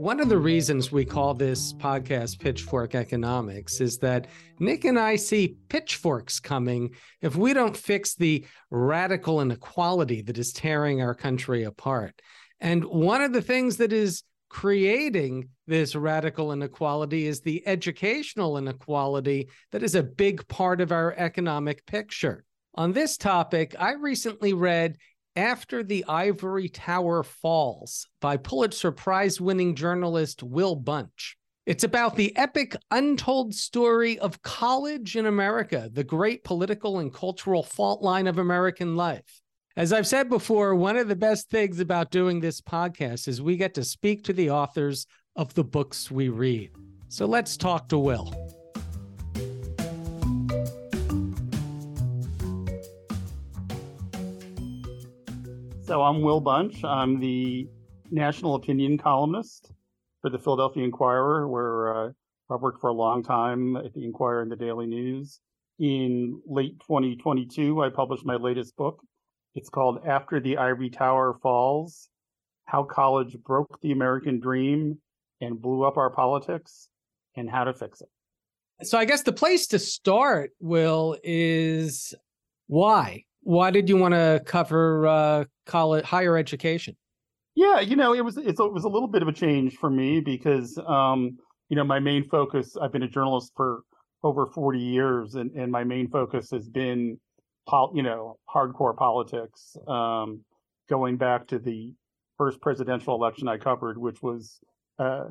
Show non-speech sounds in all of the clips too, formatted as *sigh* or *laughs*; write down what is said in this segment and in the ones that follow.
One of the reasons we call this podcast Pitchfork Economics is that Nick and I see pitchforks coming if we don't fix the radical inequality that is tearing our country apart. And one of the things that is creating this radical inequality is the educational inequality that is a big part of our economic picture. On this topic, I recently read after the Ivory Tower Falls by Pulitzer Prize winning journalist Will Bunch. It's about the epic untold story of college in America, the great political and cultural fault line of American life. As I've said before, one of the best things about doing this podcast is we get to speak to the authors of the books we read. So let's talk to Will. So I'm Will Bunch. I'm the national opinion columnist for the Philadelphia Inquirer, where uh, I've worked for a long time at the Inquirer and the Daily News. In late 2022, I published my latest book. It's called After the Ivory Tower Falls How College Broke the American Dream and Blew Up Our Politics and How to Fix it. So I guess the place to start, Will, is why? Why did you want to cover uh, college, higher education? Yeah, you know, it was it was a little bit of a change for me because um, you know my main focus. I've been a journalist for over forty years, and and my main focus has been, pol- you know, hardcore politics, um, going back to the first presidential election I covered, which was uh,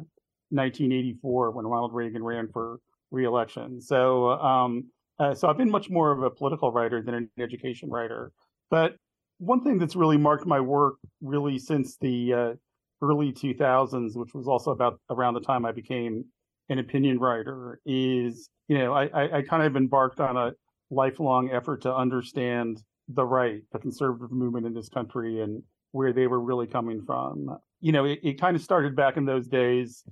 1984 when Ronald Reagan ran for reelection. So um, uh, so I've been much more of a political writer than an education writer. But one thing that's really marked my work really since the uh, early 2000s, which was also about around the time I became an opinion writer, is you know I, I, I kind of embarked on a lifelong effort to understand the right, the conservative movement in this country, and where they were really coming from. You know, it, it kind of started back in those days.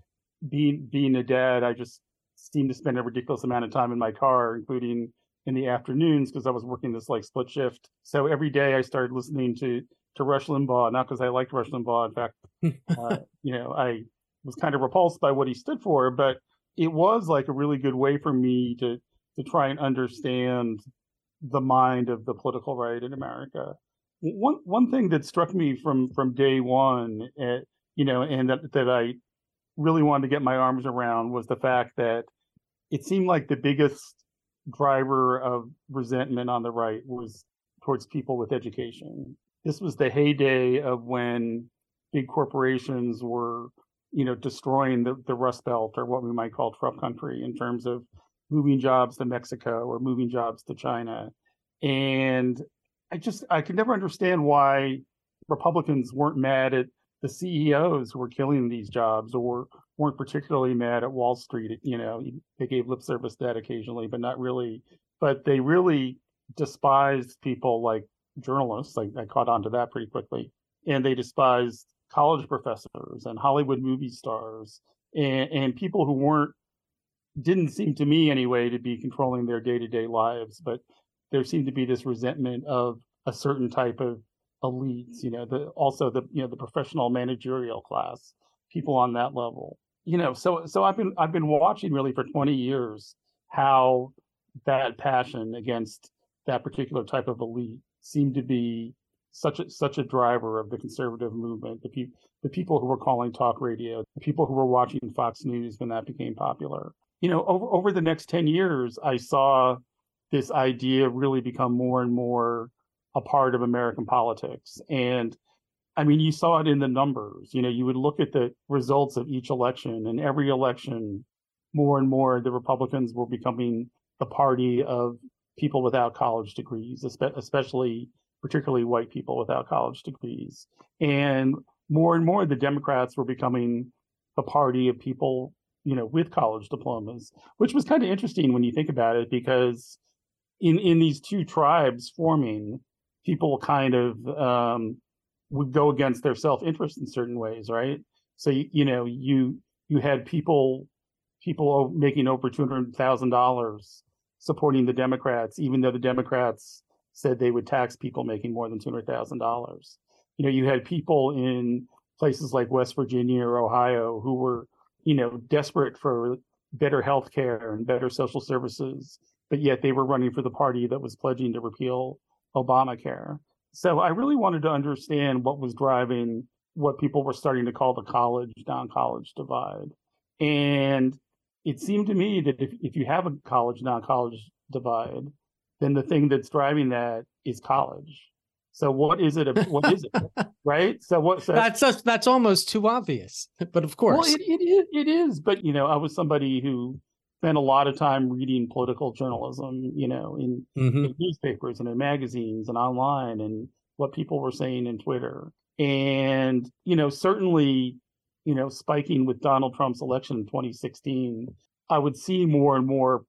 Being being a dad, I just seemed to spend a ridiculous amount of time in my car, including in the afternoons because I was working this like split shift. So every day I started listening to to Rush Limbaugh, not because I liked Rush Limbaugh. In fact, *laughs* uh, you know, I was kind of repulsed by what he stood for, but it was like a really good way for me to to try and understand the mind of the political right in America. One one thing that struck me from from day one, uh, you know, and that that I really wanted to get my arms around was the fact that it seemed like the biggest driver of resentment on the right was towards people with education. This was the heyday of when big corporations were, you know, destroying the, the Rust Belt or what we might call Trump country in terms of moving jobs to Mexico or moving jobs to China. And I just, I could never understand why Republicans weren't mad at the CEOs were killing these jobs or weren't particularly mad at Wall Street. You know, they gave lip service to that occasionally, but not really. But they really despised people like journalists. Like I caught on to that pretty quickly. And they despised college professors and Hollywood movie stars and, and people who weren't, didn't seem to me anyway to be controlling their day to day lives. But there seemed to be this resentment of a certain type of elites, you know, the also the you know the professional managerial class, people on that level. You know, so so I've been I've been watching really for 20 years how that passion against that particular type of elite seemed to be such a such a driver of the conservative movement. The people the people who were calling talk radio, the people who were watching Fox News when that became popular. You know, over over the next 10 years, I saw this idea really become more and more a part of American politics. And I mean, you saw it in the numbers. You know, you would look at the results of each election, and every election, more and more, the Republicans were becoming the party of people without college degrees, especially, particularly white people without college degrees. And more and more, the Democrats were becoming the party of people, you know, with college diplomas, which was kind of interesting when you think about it, because in, in these two tribes forming, people kind of um, would go against their self-interest in certain ways, right? So you, you know, you you had people people making over two hundred thousand dollars supporting the Democrats, even though the Democrats said they would tax people making more than two hundred thousand dollars. You know, you had people in places like West Virginia or Ohio who were, you know, desperate for better health care and better social services, but yet they were running for the party that was pledging to repeal Obamacare. So I really wanted to understand what was driving what people were starting to call the college non college divide. And it seemed to me that if, if you have a college non college divide, then the thing that's driving that is college. So what is it? What is it? *laughs* right. So what? So, that's that's almost too obvious, but of course, well, it, it is. It is. But you know, I was somebody who spent a lot of time reading political journalism. You know, in, mm-hmm. in newspapers and in magazines and online, and what people were saying in Twitter. And you know, certainly, you know, spiking with Donald Trump's election in 2016, I would see more and more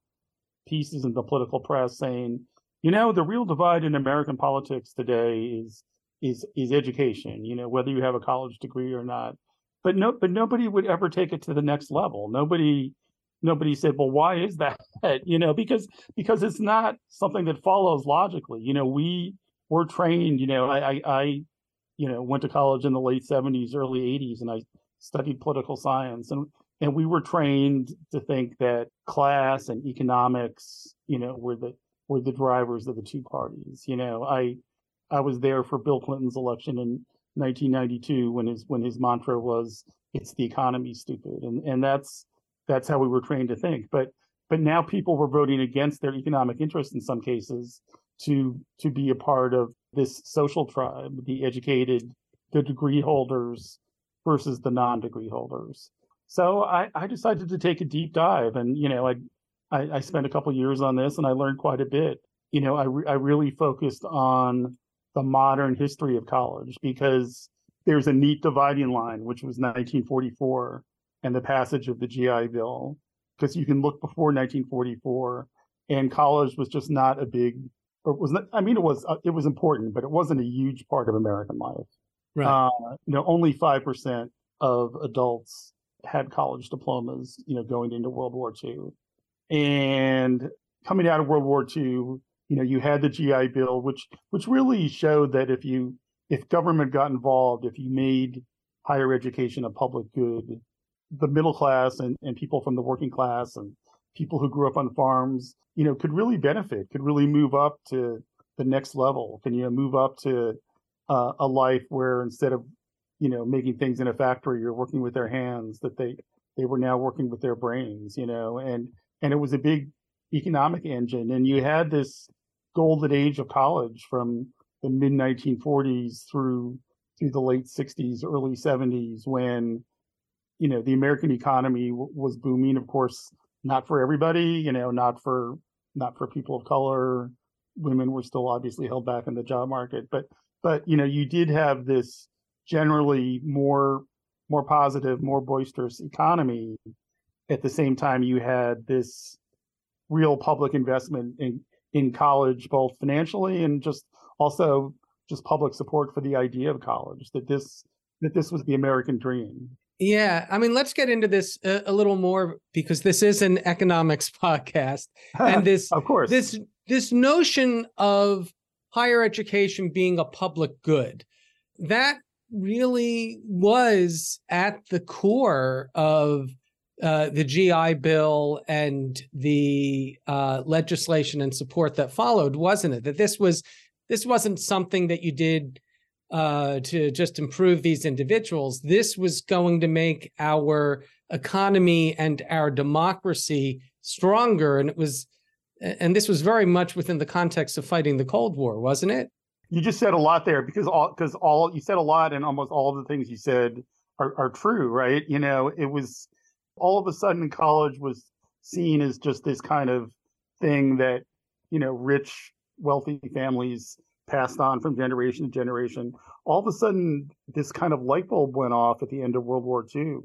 pieces in the political press saying you know, the real divide in American politics today is is is education. You know, whether you have a college degree or not. But no, but nobody would ever take it to the next level. Nobody, nobody said, well, why is that? *laughs* You know, because because it's not something that follows logically. You know, we were trained. You know, I, I, you know, went to college in the late '70s, early '80s, and I studied political science, and and we were trained to think that class and economics, you know, were the were the drivers of the two parties. You know, I I was there for Bill Clinton's election in 1992 when his when his mantra was "It's the economy, stupid," and and that's that's how we were trained to think. But but now people were voting against their economic interests in some cases to to be a part of this social tribe, the educated, the degree holders versus the non-degree holders. So I, I decided to take a deep dive, and you know, I I, I spent a couple years on this and I learned quite a bit. You know, I, re- I really focused on the modern history of college because there's a neat dividing line, which was 1944 and the passage of the GI Bill. Because you can look before 1944 and college was just not a big, or was not, I mean, it was, uh, it was important, but it wasn't a huge part of American life. Right. Uh, you know, only 5% of adults had college diplomas, you know, going into World War II. And coming out of World War II, you know, you had the GI Bill, which which really showed that if you if government got involved, if you made higher education a public good, the middle class and, and people from the working class and people who grew up on farms, you know, could really benefit, could really move up to the next level. Can you know, move up to uh, a life where instead of you know making things in a factory, you're working with their hands. That they they were now working with their brains, you know, and and it was a big economic engine. And you had this golden age of college from the mid 1940s through through the late 60s, early 70s, when you know the American economy w- was booming. Of course, not for everybody. You know, not for not for people of color. Women were still obviously held back in the job market, but but you know you did have this generally more more positive, more boisterous economy at the same time you had this real public investment in in college both financially and just also just public support for the idea of college that this that this was the american dream yeah i mean let's get into this a, a little more because this is an economics *laughs* podcast and *laughs* this of course this this notion of higher education being a public good that really was at the core of uh, the GI Bill and the uh, legislation and support that followed, wasn't it? That this was this wasn't something that you did uh, to just improve these individuals. This was going to make our economy and our democracy stronger, and it was, and this was very much within the context of fighting the Cold War, wasn't it? You just said a lot there because all because all you said a lot, and almost all of the things you said are, are true, right? You know, it was all of a sudden college was seen as just this kind of thing that you know rich wealthy families passed on from generation to generation all of a sudden this kind of light bulb went off at the end of world war ii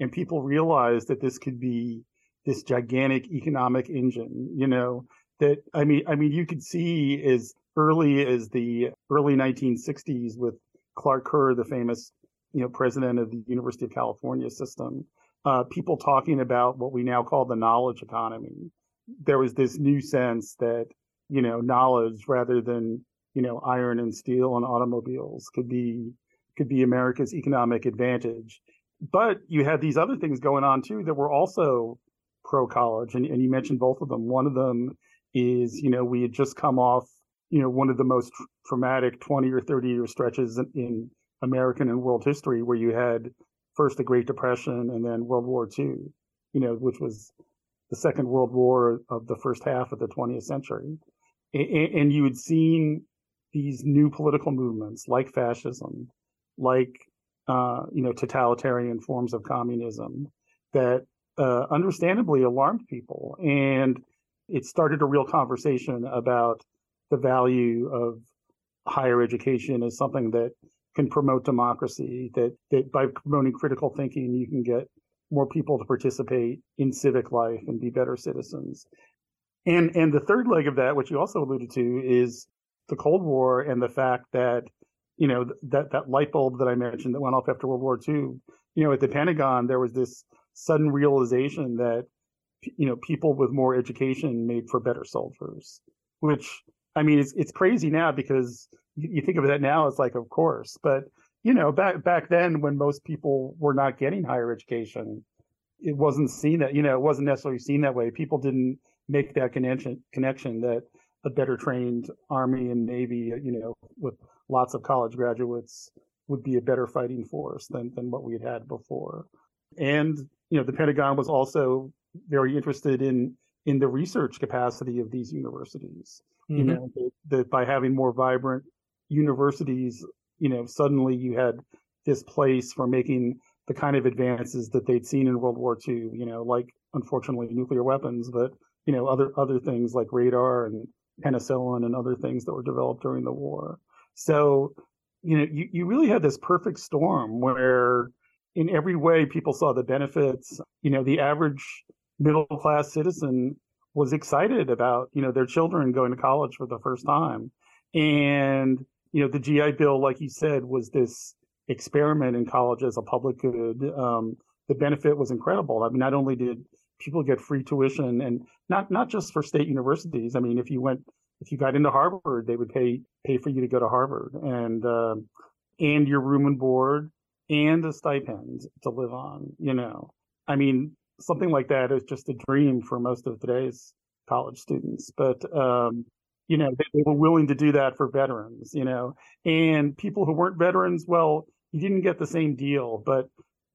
and people realized that this could be this gigantic economic engine you know that i mean i mean you could see as early as the early 1960s with clark kerr the famous you know president of the university of california system uh, people talking about what we now call the knowledge economy. There was this new sense that, you know, knowledge rather than, you know, iron and steel and automobiles could be could be America's economic advantage. But you had these other things going on too that were also pro college, and, and you mentioned both of them. One of them is, you know, we had just come off, you know, one of the most traumatic 20 or 30 year stretches in American and world history where you had first the Great Depression and then World War II, you know, which was the Second World War of the first half of the 20th century. And you had seen these new political movements like fascism, like, uh, you know, totalitarian forms of communism that uh, understandably alarmed people. And it started a real conversation about the value of higher education as something that can promote democracy, that, that by promoting critical thinking, you can get more people to participate in civic life and be better citizens. And, and the third leg of that, which you also alluded to, is the Cold War and the fact that, you know, that, that light bulb that I mentioned that went off after World War II, you know, at the Pentagon, there was this sudden realization that, you know, people with more education made for better soldiers, which I mean, it's it's crazy now because you, think of that now, it's like, of course, but you know, back back then when most people were not getting higher education, it wasn't seen that you know it wasn't necessarily seen that way. People didn't make that connection connection that a better trained army and navy, you know, with lots of college graduates would be a better fighting force than than what we had had before. And you know, the Pentagon was also very interested in in the research capacity of these universities. Mm-hmm. You know, that, that by having more vibrant universities, you know, suddenly you had this place for making the kind of advances that they'd seen in World War II, you know, like unfortunately nuclear weapons, but you know, other other things like radar and penicillin and other things that were developed during the war. So, you know, you, you really had this perfect storm where in every way people saw the benefits. You know, the average middle class citizen was excited about, you know, their children going to college for the first time. And, you know, the GI Bill, like you said, was this experiment in college as a public good. Um, the benefit was incredible. I mean, not only did people get free tuition and not, not just for state universities. I mean, if you went, if you got into Harvard, they would pay, pay for you to go to Harvard and, uh, and your room and board and a stipend to live on, you know. I mean, something like that is just a dream for most of today's college students. But um, you know, they, they, were willing to do that for veterans, you know, and people who weren't veterans, well, you didn't get the same deal. But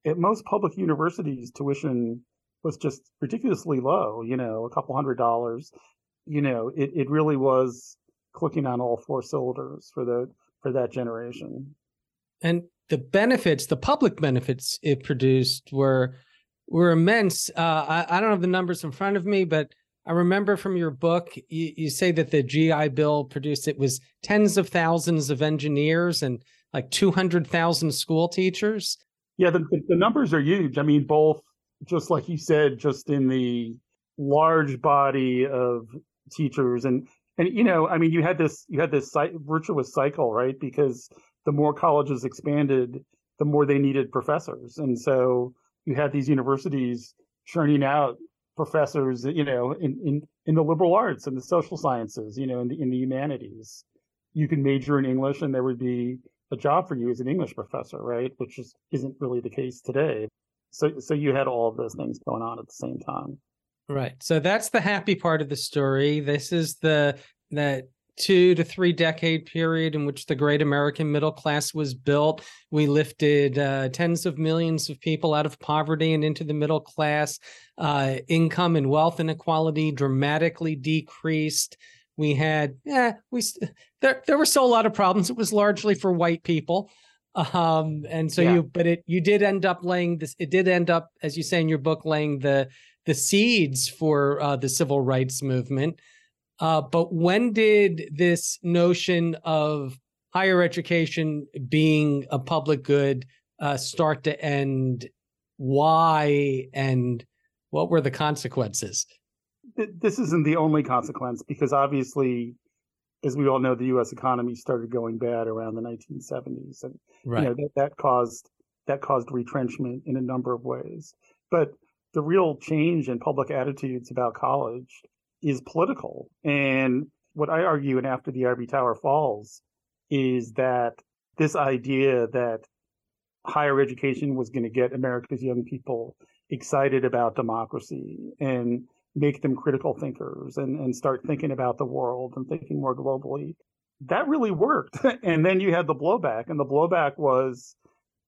at most public universities, tuition was just ridiculously low, you know, a couple hundred dollars. You know, it, it really was clicking on all four cylinders for the for that generation. And the benefits, the public benefits it produced were were immense. Uh, I, I, don't have the numbers in front of me, but I remember from your book, you, you, say that the GI Bill produced it was tens of thousands of engineers and like 200,000 school teachers. Yeah, the, the numbers are huge. I mean, both, just like you said, just in the large body of teachers and and you know i mean you had this you had this virtuous cycle right because the more colleges expanded the more they needed professors and so you had these universities churning out professors, you know, in, in, in the liberal arts and the social sciences, you know, in the, in the humanities. You can major in English and there would be a job for you as an English professor, right? Which is, isn't really the case today. So, so you had all of those things going on at the same time. Right. So that's the happy part of the story. This is the, that two to three decade period in which the great American middle class was built. We lifted uh, tens of millions of people out of poverty and into the middle class. Uh, income and wealth inequality dramatically decreased. We had, yeah, we there there were still a lot of problems. It was largely for white people. Um, and so yeah. you, but it you did end up laying this. It did end up, as you say in your book, laying the the seeds for uh, the civil rights movement. Uh, but when did this notion of higher education being a public good uh, start to end? Why and what were the consequences? This isn't the only consequence because obviously, as we all know, the U.S. economy started going bad around the 1970s, and right. you know that, that caused that caused retrenchment in a number of ways. But the real change in public attitudes about college is political. And what I argue, and after the Ivory Tower falls, is that this idea that higher education was going to get America's young people excited about democracy and make them critical thinkers and, and start thinking about the world and thinking more globally. That really worked. *laughs* and then you had the blowback, and the blowback was,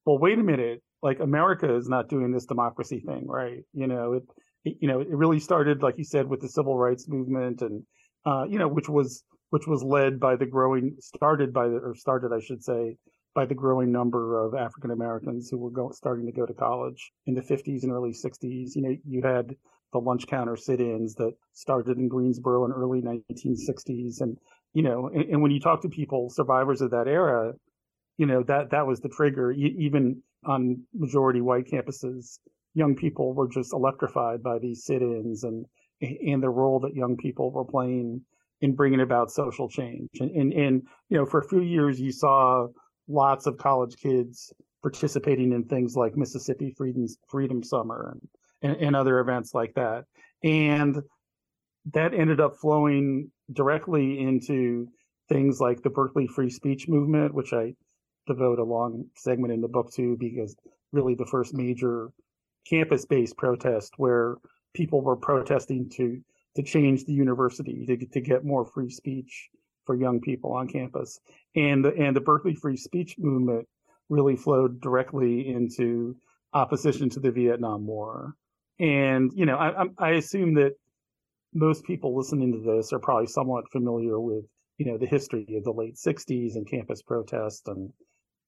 well, wait a minute, like America is not doing this democracy thing, right? You know, it, it you know, it really started, like you said, with the civil rights movement and, uh, you know, which was, which was led by the growing, started by the, or started, I should say, by the growing number of African Americans who were going, starting to go to college in the 50s and early 60s. You know, you had the lunch counter sit-ins that started in Greensboro in early 1960s, and you know, and, and when you talk to people, survivors of that era, you know that that was the trigger. even on majority white campuses, young people were just electrified by these sit-ins and and the role that young people were playing in bringing about social change. And, and, and you know, for a few years, you saw lots of college kids participating in things like Mississippi Freedom, Freedom Summer and, and, and other events like that. And that ended up flowing directly into things like the Berkeley free speech movement, which I devote a long segment in the book to because really the first major campus based protest where people were protesting to to change the university to, to get more free speech for young people on campus. And the, and the Berkeley free speech movement really flowed directly into opposition to the Vietnam War. And, you know, I, I assume that most people listening to this are probably somewhat familiar with, you know, the history of the late 60s and campus protests and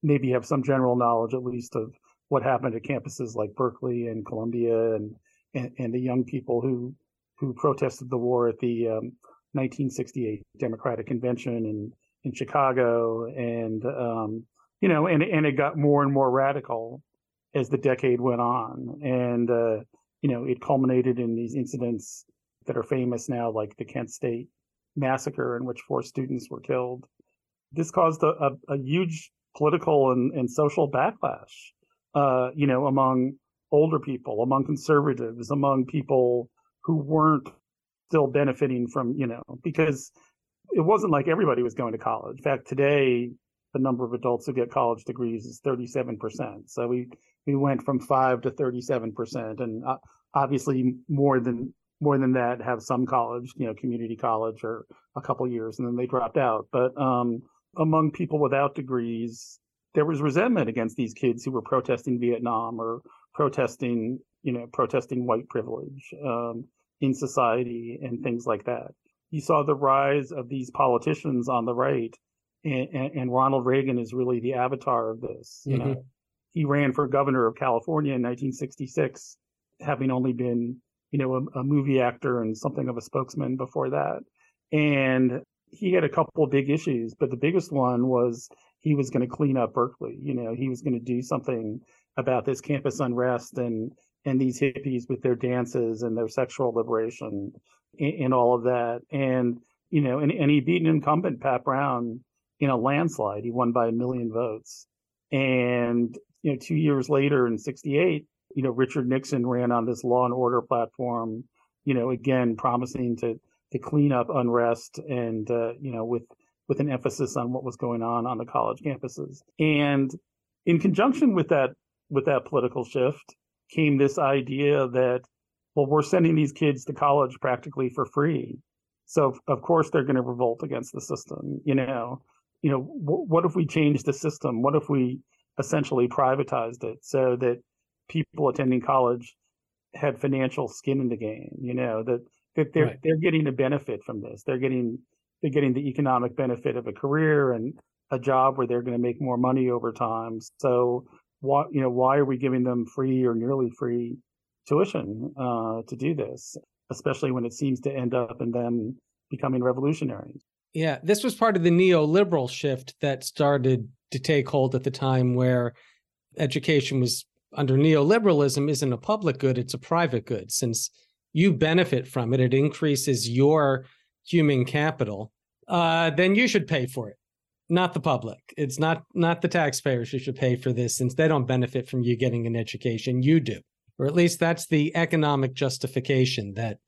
maybe have some general knowledge, at least, of what happened at campuses like Berkeley and Columbia and, and, and the young people who, who protested the war at the, um, 1968 Democratic Convention in in Chicago, and um, you know, and and it got more and more radical as the decade went on, and uh, you know, it culminated in these incidents that are famous now, like the Kent State massacre, in which four students were killed. This caused a, a, a huge political and, and social backlash, uh, you know, among older people, among conservatives, among people who weren't still benefiting from, you know, because it wasn't like everybody was going to college. In fact, today, the number of adults who get college degrees is 37%. So we, we went from five to 37%. And uh, obviously more than, more than that have some college, you know, community college or a couple years and then they dropped out. But, um, among people without degrees, there was resentment against these kids who were protesting Vietnam or protesting, you know, protesting white privilege. Um, in society and things like that. You saw the rise of these politicians on the right, and, and, Ronald Reagan is really the avatar of this. You mm-hmm. know, he ran for governor of California in 1966, having only been, you know, a, a movie actor and something of a spokesman before that. And he had a couple of big issues, but the biggest one was he was going to clean up Berkeley. You know, he was going to do something about this campus unrest and and these hippies with their dances and their sexual liberation and, and all of that. And, you know, and, and he beat an incumbent, Pat Brown, in a landslide. He won by a million votes. And, you know, two years later in 68, you know, Richard Nixon ran on this law and order platform, you know, again, promising to, to clean up unrest and, uh, you know, with, with an emphasis on what was going on on the college campuses. And in conjunction with that, with that political shift, came this idea that, well, we're sending these kids to college practically for free. So of course they're going to revolt against the system. You know, you know, w- what if we changed the system? What if we essentially privatized it so that people attending college had financial skin in the game? You know, that that they're right. they're getting a benefit from this. They're getting they're getting the economic benefit of a career and a job where they're going to make more money over time. So why you know why are we giving them free or nearly free tuition uh, to do this, especially when it seems to end up in them becoming revolutionaries. Yeah, this was part of the neoliberal shift that started to take hold at the time where education was under neoliberalism isn't a public good, it's a private good. Since you benefit from it, it increases your human capital, uh, then you should pay for it not the public. It's not not the taxpayers who should pay for this since they don't benefit from you getting an education. You do. Or at least that's the economic justification that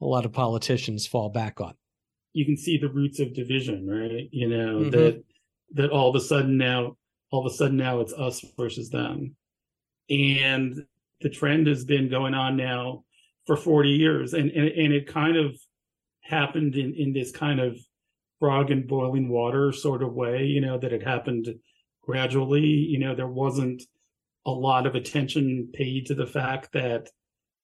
a lot of politicians fall back on. You can see the roots of division, right? You know, mm-hmm. that that all of a sudden now all of a sudden now it's us versus them. And the trend has been going on now for 40 years. And, and, and it kind of happened in, in this kind of frog in boiling water sort of way, you know, that it happened gradually. You know, there wasn't a lot of attention paid to the fact that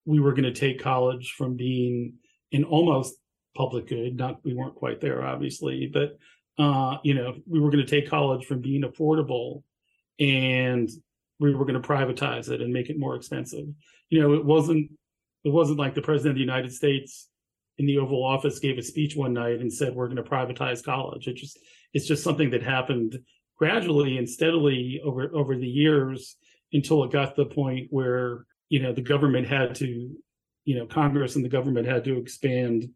we were going to take college from being an almost public good. Not we weren't quite there, obviously, but uh, you know, we were going to take college from being affordable and we were going to privatize it and make it more expensive. You know, it wasn't it wasn't like the president of the United States in the Oval Office gave a speech one night and said we're going to privatize college. It just it's just something that happened gradually and steadily over over the years until it got to the point where you know the government had to you know Congress and the government had to expand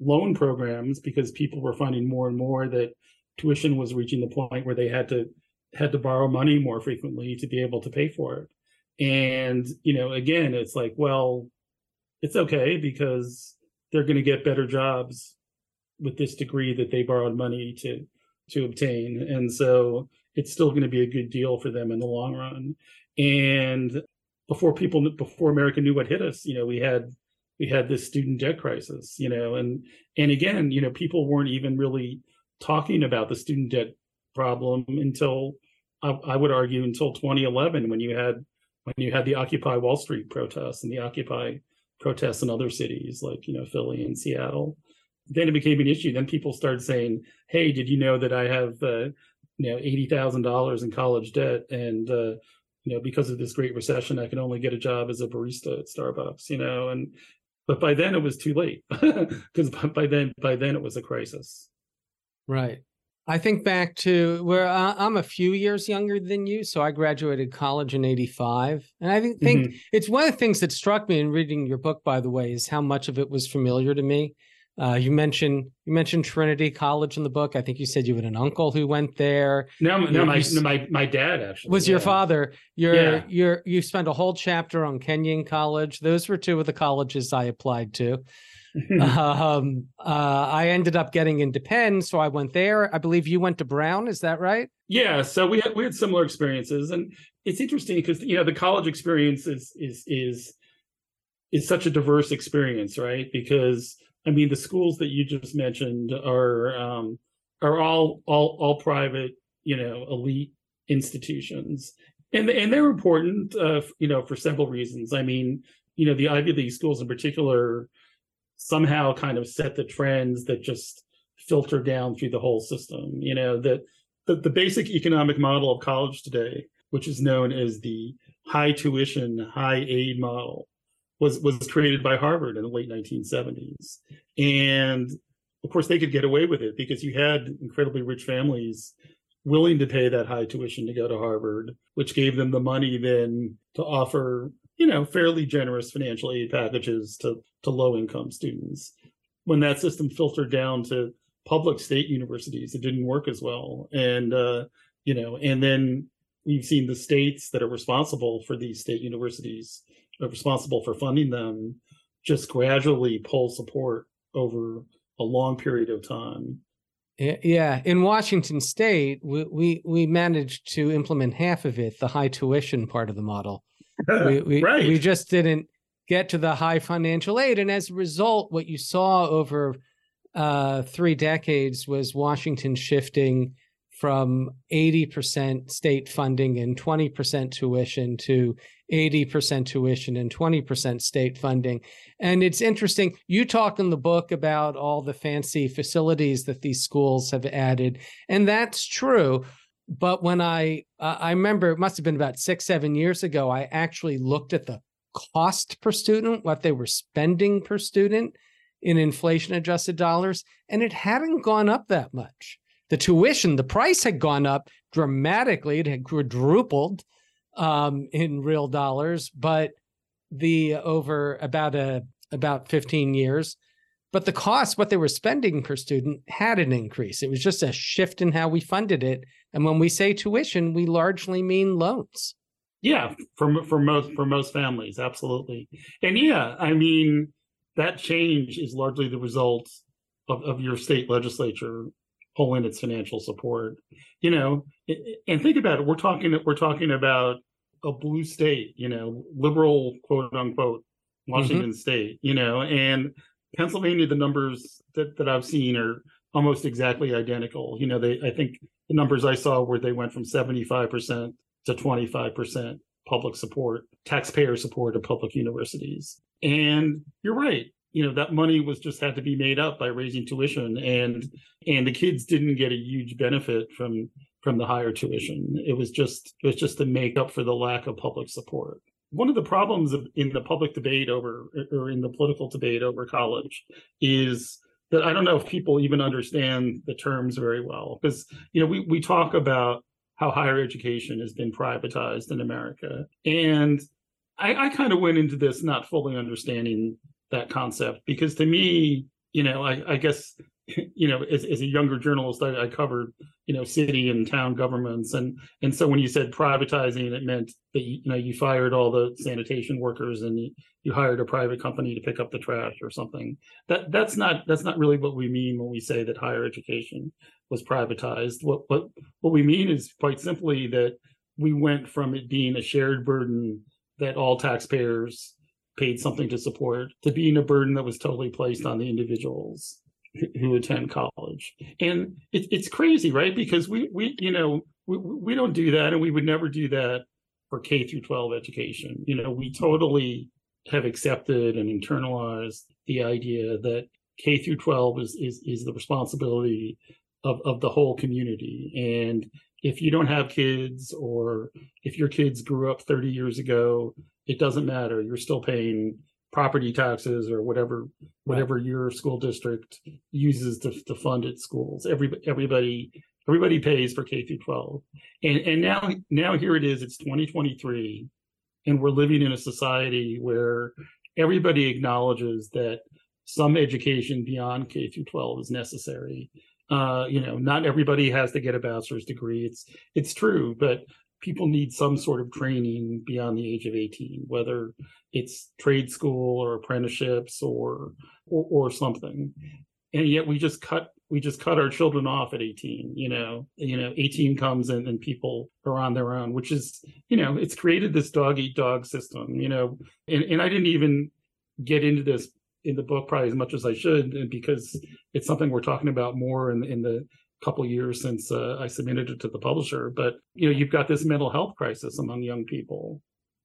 loan programs because people were finding more and more that tuition was reaching the point where they had to had to borrow money more frequently to be able to pay for it. And, you know, again, it's like, well, it's okay because they're going to get better jobs with this degree that they borrowed money to to obtain. And so it's still going to be a good deal for them in the long run. And before people before America knew what hit us, you know, we had we had this student debt crisis, you know, and and again, you know, people weren't even really talking about the student debt problem until I, I would argue until 2011 when you had when you had the Occupy Wall Street protests and the Occupy protests in other cities like you know Philly and Seattle. Then it became an issue. Then people started saying, "Hey, did you know that I have uh, you know eighty thousand dollars in college debt and uh, you know because of this great recession, I can only get a job as a barista at Starbucks." You know, and but by then it was too late *laughs* because by then by then it was a crisis. Right. I think back to where I'm a few years younger than you, so I graduated college in '85, and I think, think mm-hmm. it's one of the things that struck me in reading your book. By the way, is how much of it was familiar to me. Uh, you mentioned you mentioned Trinity College in the book. I think you said you had an uncle who went there. No, no, my no, my my dad actually was yeah. your father. Your yeah. your you spent a whole chapter on Kenyon College. Those were two of the colleges I applied to. *laughs* um, uh, I ended up getting into Penn, so I went there. I believe you went to Brown. Is that right? Yeah. So we had we had similar experiences, and it's interesting because you know the college experience is is is is such a diverse experience, right? Because I mean, the schools that you just mentioned are um, are all all all private, you know, elite institutions, and and they're important, uh, you know, for several reasons. I mean, you know, the Ivy League schools in particular somehow kind of set the trends that just filter down through the whole system. You know, that the, the basic economic model of college today, which is known as the high tuition, high aid model, was was created by Harvard in the late 1970s. And of course, they could get away with it because you had incredibly rich families willing to pay that high tuition to go to Harvard, which gave them the money then to offer you know, fairly generous financial aid packages to, to low income students. When that system filtered down to public state universities, it didn't work as well. And, uh, you know, and then we've seen the states that are responsible for these state universities, responsible for funding them, just gradually pull support over a long period of time. Yeah, in Washington State, we, we we managed to implement half of it, the high tuition part of the model we *laughs* we, right. we just didn't get to the high financial aid, and as a result, what you saw over uh, three decades was Washington shifting from 80% state funding and 20% tuition to 80% tuition and 20% state funding. And it's interesting. You talk in the book about all the fancy facilities that these schools have added, and that's true but when I uh, I remember it must have been about six seven years ago, I actually looked at the cost per student, what they were spending per student in inflation adjusted dollars, and it hadn't gone up that much. The tuition, the price had gone up dramatically; it had quadrupled um, in real dollars, but the over about a about 15 years but the cost what they were spending per student had an increase it was just a shift in how we funded it and when we say tuition, we largely mean loans. Yeah, for for most for most families, absolutely. And yeah, I mean that change is largely the result of, of your state legislature pulling its financial support. You know, and think about it. We're talking we're talking about a blue state, you know, liberal quote unquote Washington mm-hmm. state, you know, and Pennsylvania, the numbers that, that I've seen are almost exactly identical. You know, they I think the numbers I saw where they went from 75% to 25% public support, taxpayer support of public universities. And you're right. You know, that money was just had to be made up by raising tuition and and the kids didn't get a huge benefit from from the higher tuition. It was just it was just to make up for the lack of public support. One of the problems in the public debate over or in the political debate over college is that I don't know if people even understand the terms very well because you know we we talk about how higher education has been privatized in America. And I, I kind of went into this not fully understanding that concept because to me, you know, I, I guess, *laughs* you know, as, as a younger journalist, I, I, covered, you know, city and town governments. And, and so when you said privatizing, it meant that, you, you know, you fired all the sanitation workers and you, you hired a private company to pick up the trash or something. That, that's not, that's not really what we mean when we say that higher education was privatized. What what what we mean is quite simply that we went from it being a shared burden that all taxpayers paid something to support to being a burden that was totally placed on the individuals who attend college. And it, it's crazy, right? Because we we you know we, we don't do that, and we would never do that for K through 12 education. You know, we totally have accepted and internalized the idea that K through 12 is is is the responsibility of, of the whole community. And if you don't have kids or if your kids grew up 30 years ago, it doesn't matter. You're still paying property taxes or whatever whatever your school district uses to, to fund its schools. Every, everybody everybody pays for K through 12. And and now now here it is, it's 2023 and we're living in a society where everybody acknowledges that some education beyond K through 12 is necessary uh, you know, not everybody has to get a bachelor's degree. It's it's true, but people need some sort of training beyond the age of 18, whether it's trade school or apprenticeships or, or or, something. And yet we just cut we just cut our children off at 18 you know you know 18 comes and, and people are on their own which is you know it's created this dog eat dog system you know and, and i didn't even get into this in the book probably as much as I should, because it's something we're talking about more in, in the couple years since uh, I submitted it to the publisher. But you know, you've got this mental health crisis among young people,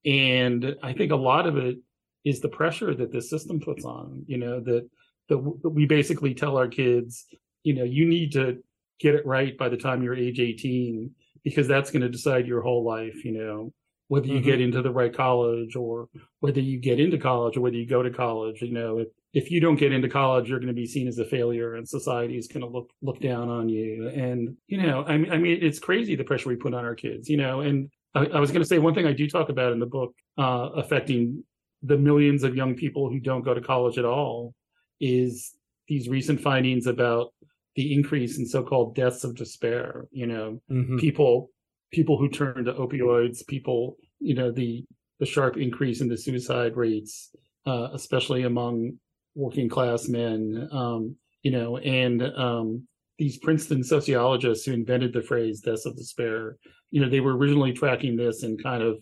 and I think a lot of it is the pressure that this system puts on. You know that that we basically tell our kids, you know, you need to get it right by the time you're age 18 because that's going to decide your whole life. You know, whether you mm-hmm. get into the right college or whether you get into college or whether you go to college. You know, if, if you don't get into college, you're going to be seen as a failure and society is going to look, look down on you. And, you know, I mean, I mean, it's crazy the pressure we put on our kids, you know, and I, I was going to say one thing I do talk about in the book, uh, affecting the millions of young people who don't go to college at all is these recent findings about the increase in so-called deaths of despair, you know, mm-hmm. people people who turn to opioids, people, you know, the the sharp increase in the suicide rates, uh, especially among working class men, um, you know, and um, these Princeton sociologists who invented the phrase "deaths of despair," you know, they were originally tracking this in kind of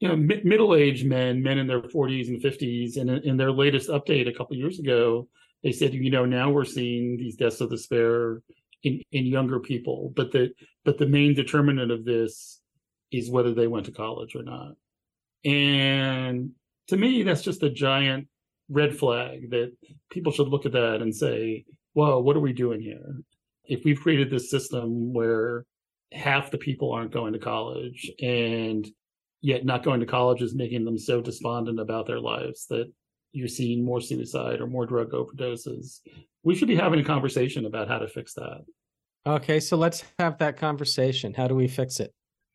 you know mi- middle-aged men, men in their 40s and 50s, and in, their latest update a couple years ago, they said, you know, now we're seeing these deaths of despair in, in younger people, but the but the main determinant of this is whether they went to college or not. And to me, that's just a giant red flag that people should look at that and say, "Whoa, what are we doing here?" If we've created this system where half the people aren't going to college and yet not going to college is making them so despondent about their lives that you're seeing more suicide or more drug overdoses. We should be having a conversation about how to fix that. Okay, so let's have that conversation. How do we fix it?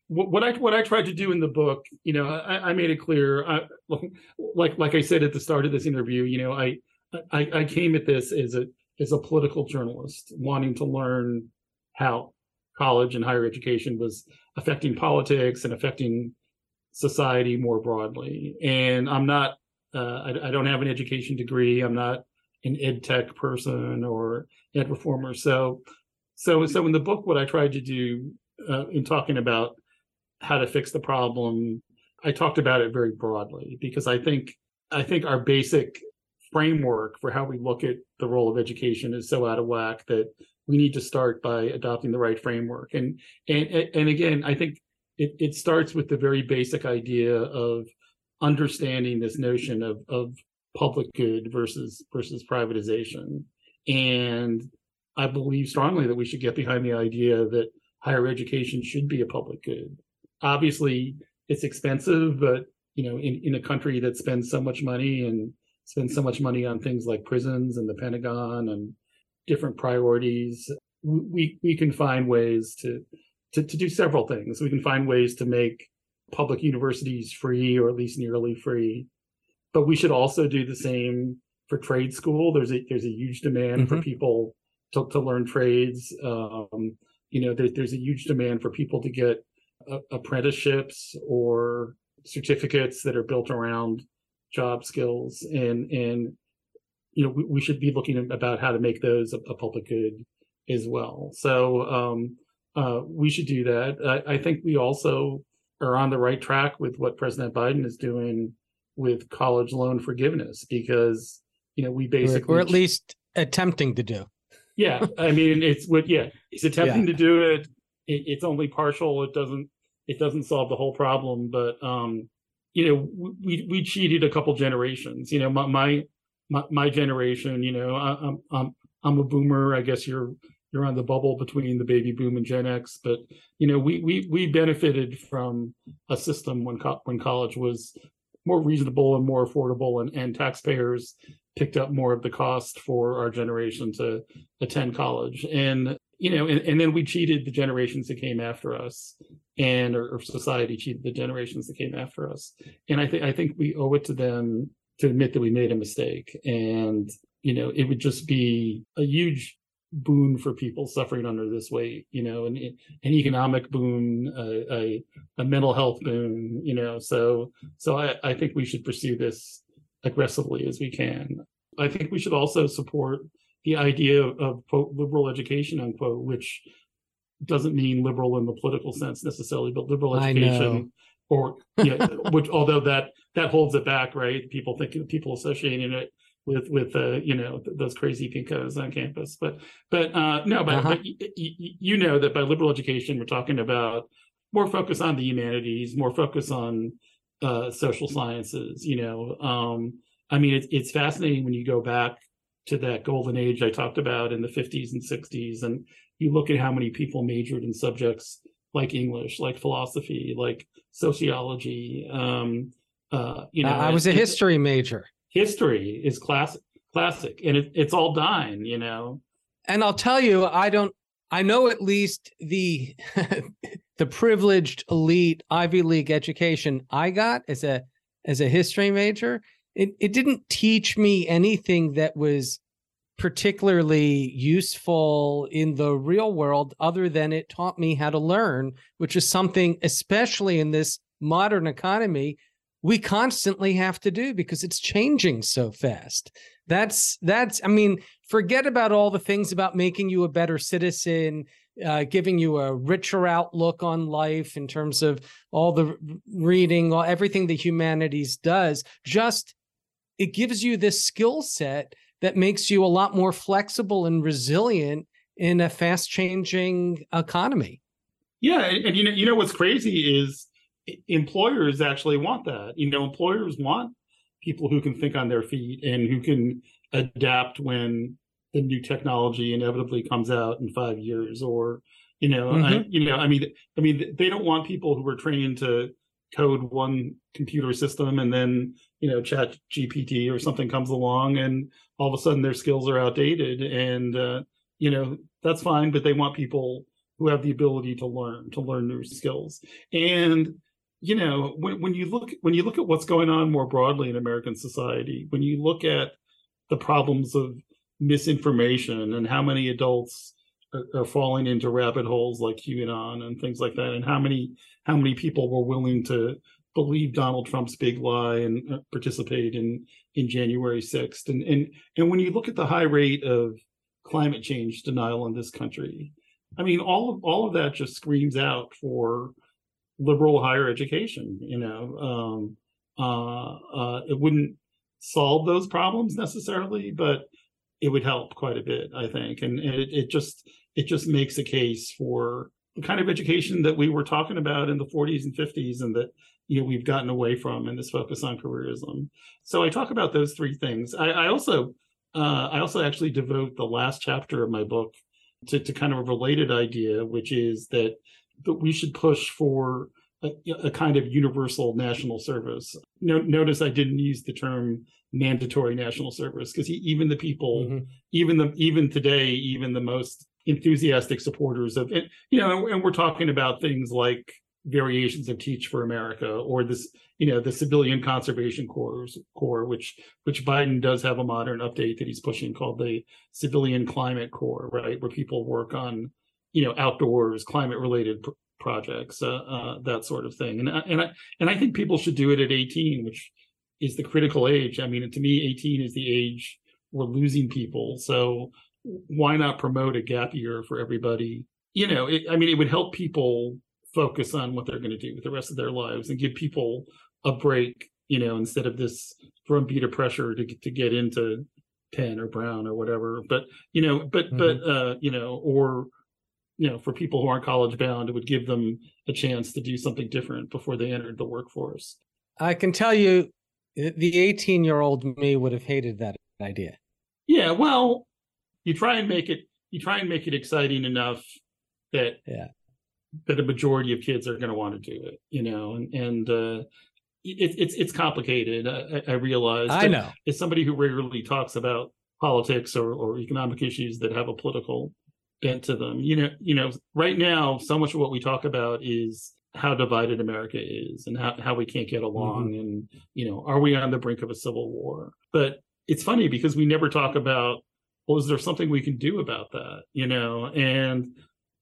What I what I tried to do in the book, you know, I, I made it clear. I, like like I said at the start of this interview, you know, I, I I came at this as a as a political journalist, wanting to learn how college and higher education was affecting politics and affecting society more broadly. And I'm not uh, I, I, don't have an education degree. I'm not an ed tech person or ed reformer. So, so so in the book, what I tried to do uh, in talking about how to fix the problem, I talked about it very broadly because I think I think our basic framework for how we look at the role of education is so out of whack that we need to start by adopting the right framework. And and and again, I think it, it starts with the very basic idea of understanding this notion of of public good versus versus privatization. And I believe strongly that we should get behind the idea that higher education should be a public good. Obviously, it's expensive, but you know, in, in a country that spends so much money and spends so much money on things like prisons and the Pentagon and different priorities, we we can find ways to to, to do several things. We can find ways to make public universities free or at least nearly free. But we should also do the same for trade school. There's a there's a huge demand mm-hmm. for people to, to learn trades. Um, you know, there, there's a huge demand for people to get uh, apprenticeships or certificates that are built around job skills. And and you know we, we should be looking about how to make those a, a public good as well. So um, uh, we should do that. I, I, think we also are on the right track with what president biden is doing with college loan forgiveness because you know we basically or at least attempting to do yeah i mean it's what yeah he's attempting yeah. to do it. it it's only partial it doesn't it doesn't solve the whole problem, but um, you know, we we cheated a couple generations. You know, my my my, my generation. You know, I, I'm I'm I'm a boomer. I guess you're you're on the bubble between the baby boom and Gen X, but you know, we we we benefited from a system when co- when college was more reasonable and more affordable, and and taxpayers picked up more of the cost for our generation to attend college. And you know, and, and then we cheated the generations that came after us, and or, or, society cheated the generations that came after us. And I think I think we owe it to them to admit that we made a mistake. And you know, it would just be a huge boon for people suffering under this weight. You know, an an economic boon, a, a, a mental health boon. You know, so so I, I think we should pursue this aggressively as we can. I think we should also support the idea of quote liberal education unquote, which doesn't mean liberal in the political sense necessarily, but liberal education or yeah, *laughs* which although that that holds it back, right? People think people associating it with with uh, you know those crazy pinkos on campus, but but uh, no, but, uh-huh. but y- y- you know that by liberal education we're talking about more focus on the humanities, more focus on uh, social sciences. You know, um, I mean it's it's fascinating when you go back to that golden age I talked about in the 50s and 60s. And you look at how many people majored in subjects like English, like philosophy, like sociology. Um, uh, you know, I was a history major. History is classic, classic, and it, it's all dying. You know. And I'll tell you, I don't. I know at least the *laughs* the privileged elite Ivy League education I got as a as a history major it, it didn't teach me anything that was particularly useful in the real world other than it taught me how to learn which is something especially in this modern economy we constantly have to do because it's changing so fast that's that's i mean forget about all the things about making you a better citizen uh, giving you a richer outlook on life in terms of all the reading all everything the humanities does just it gives you this skill set that makes you a lot more flexible and resilient in a fast changing economy. Yeah, and, and, you know, you know what's crazy is employers actually want that. You know, employers want people who can think on their feet and who can adapt when the new technology inevitably comes out in five years, or you know, mm-hmm. I, you know, I mean, I mean, they don't want people who are trained to code one computer system and then you know chat gpt or something comes along and all of a sudden their skills are outdated and uh, you know that's fine but they want people who have the ability to learn to learn new skills and you know when, when you look when you look at what's going on more broadly in american society when you look at the problems of misinformation and how many adults are, falling into rabbit holes like QAnon and things like that, and how many how many people were willing to believe Donald Trump's big lie and uh, participate in in January 6th. And and and when you look at the high rate of climate change denial in this country, I mean, all of all of that just screams out for liberal higher education. You know, um, uh, uh, it wouldn't solve those problems necessarily, but it would help quite a bit, I think. And, and it, it just it just makes a case for the kind of education that we were talking about in the 40s and 50s, and that you know we've gotten away from in this focus on careerism. So I talk about those three things. I, I also uh, I also actually devote the last chapter of my book to, to kind of a related idea, which is that that we should push for a, a kind of universal national service. No, notice I didn't use the term mandatory national service because even the people, mm-hmm. even the even today, even the most enthusiastic supporters of it, you know, and we're talking about things like variations of Teach for America or this, you know, the Civilian Conservation Corps, Corps, which which Biden does have a modern update that he's pushing called the Civilian Climate Corps, right, where people work on, you know, outdoors climate related pr- projects, uh, uh, that sort of thing. And and I and I think people should do it at 18, which is the critical age. I mean, to me, 18 is the age we're losing people. So why not promote a gap year for everybody? You know, it, I mean, it would help people focus on what they're going to do with the rest of their lives and give people a break, you know, instead of this drumbeat of pressure to to get into Penn or Brown or whatever. But you know, but mm-hmm. but uh, you know, or you know, for people who aren't college bound, it would give them a chance to do something different before they entered the workforce. I can tell you, the 18 year old me would have hated that idea. Yeah, well, you try and make it you try and make it exciting enough that yeah that a majority of kids are going to want to do it, you know, and and uh, it, it's it's complicated. I, I realize. I know. As somebody who regularly talks about politics or, or economic issues that have a political bent to them, you know, you know, right now, so much of what we talk about is how divided America is and how, how we can't get along mm-hmm. and you know are we on the brink of a civil war? But it's funny because we never talk about well is there something we can do about that you know? And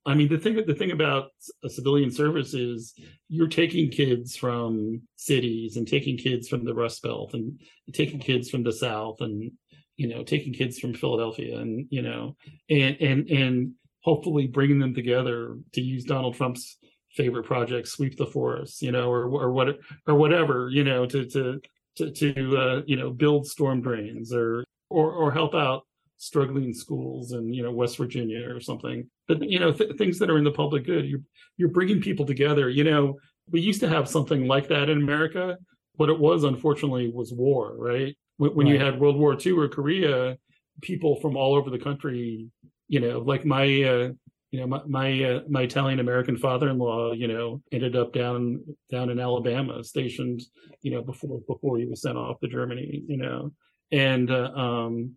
I mean, the thing the thing about a civilian service is you're taking kids from cities and taking kids from the Rust Belt and taking kids from the South and you know taking kids from Philadelphia and you know and and and hopefully bringing them together to use Donald Trump's favorite project, sweep the forest, you know, or or what or whatever, you know, to to to to uh, you know build storm drains or or or help out struggling schools in you know West Virginia or something. But you know th- things that are in the public good. You're you're bringing people together. You know we used to have something like that in America. What it was, unfortunately, was war. Right when, when right. you had World War II or Korea, people from all over the country. You know, like my uh, you know my my, uh, my Italian American father-in-law, you know, ended up down down in Alabama, stationed, you know, before before he was sent off to Germany, you know, and uh, um,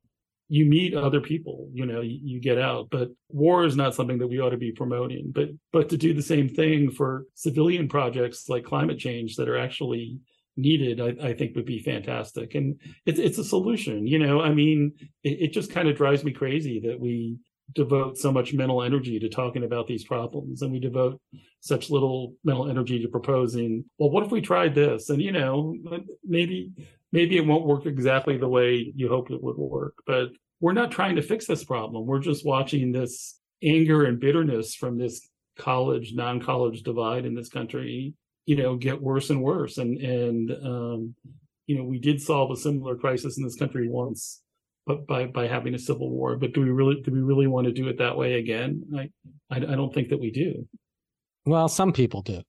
you meet other people you know you, you, get out but war is not something that we ought to be promoting but but to do the same thing for civilian projects like climate change that are actually needed i, I think would be fantastic and it's it's a solution you know i mean it, it just kind of drives me crazy that we devote so much mental energy to talking about these problems and we devote such little mental energy to proposing well what if we tried this and you know maybe maybe it won't work exactly the way you hoped it would work, but we're not trying to fix this problem. We're just watching this anger and bitterness from this college non-college divide in this country, you know, get worse and worse. And and um, you know, we did solve a similar crisis in this country once, but by by having a civil war. But do we really do we really want to do it that way again? I I, I don't think that we do. Well, some people do.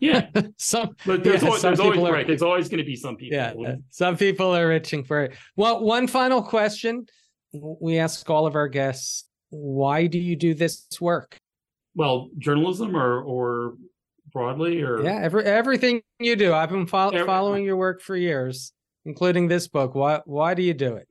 Yeah, *laughs* some. But there's, yeah, always, there's always are, right. There's always going to be some people. Yeah, uh, some people are itching for it. Well, one final question we ask all of our guests: Why do you do this work? Well, journalism, or or broadly, or yeah, every everything you do. I've been fo- every, following your work for years, including this book. Why why do you do it?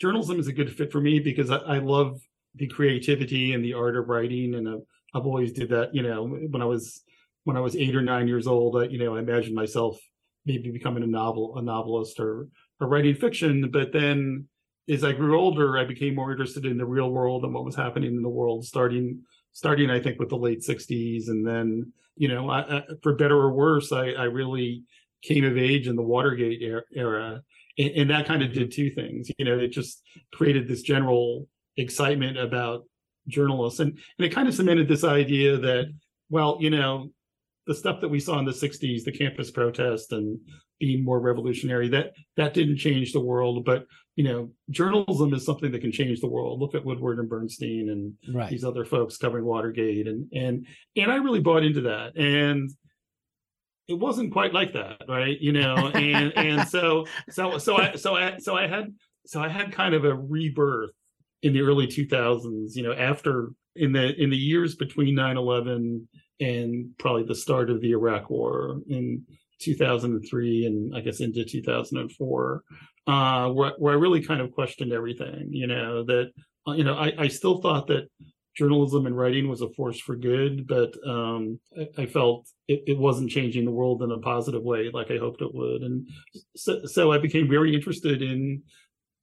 Journalism is a good fit for me because I, I love the creativity and the art of writing, and I've, I've always did that. You know, when I was when I was eight or nine years old, I, you know, I imagined myself maybe becoming a novel, a novelist or, or writing fiction. But then as I grew older, I became more interested in the real world and what was happening in the world, starting, starting, I think with the late sixties. And then, you know, I, I, for better or worse, I, I really came of age in the Watergate er, era. And, and that kind of did two things. You know, it just created this general excitement about journalists, and and it kind of cemented this idea that well, you know, the stuff that we saw in the 60s the campus protest and being more revolutionary that that didn't change the world but you know journalism is something that can change the world look at woodward and bernstein and right. these other folks covering watergate and and and i really bought into that and it wasn't quite like that right you know *laughs* and and so so so i so i so i had so i had kind of a rebirth in the early 2000s you know after in the in the years between 9-11 and probably the start of the iraq war in 2003 and i guess into 2004 uh, where, where i really kind of questioned everything you know that uh, you know I, I still thought that journalism and writing was a force for good but um, I, I, felt it, it, wasn't changing the world in a positive way like i hoped it would. And so, so i became very interested in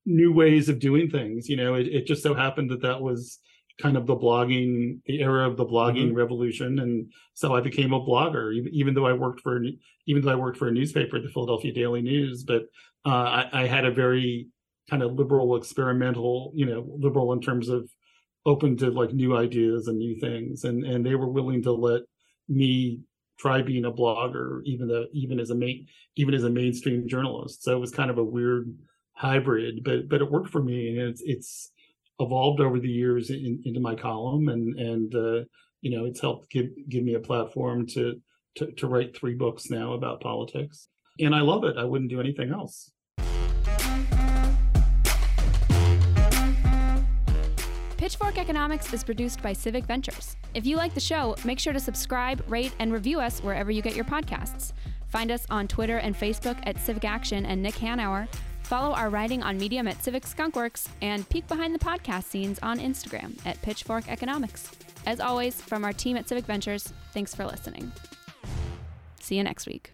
new ways of doing things you know it, it just so happened that that was kind of the blogging, the era of the blogging mm-hmm. revolution, and so I became a blogger. Even though I worked for, even though I worked for a newspaper, the Philadelphia Daily News, but uh, I, I, had a very kind of liberal, experimental, you know, liberal in terms of open to like new ideas and new things, and and they were willing to let me try being a blogger, even though even as a main, even as a mainstream journalist. So it was kind of a weird hybrid, but but it worked for me, and it's it's evolved over the years in, into my column, and and uh, you know it's helped give give me a platform to, to to write three books now about politics, and I love it. I wouldn't do anything else. Pitchfork Economics is produced by Civic Ventures. If you like the show, make sure to subscribe, rate, and review us wherever you get your podcasts. Find us on Twitter and Facebook at Civic Action and Nick Hanauer Follow our writing on Medium at Civic Skunkworks and peek behind the podcast scenes on Instagram at Pitchfork Economics. As always, from our team at Civic Ventures, thanks for listening. See you next week.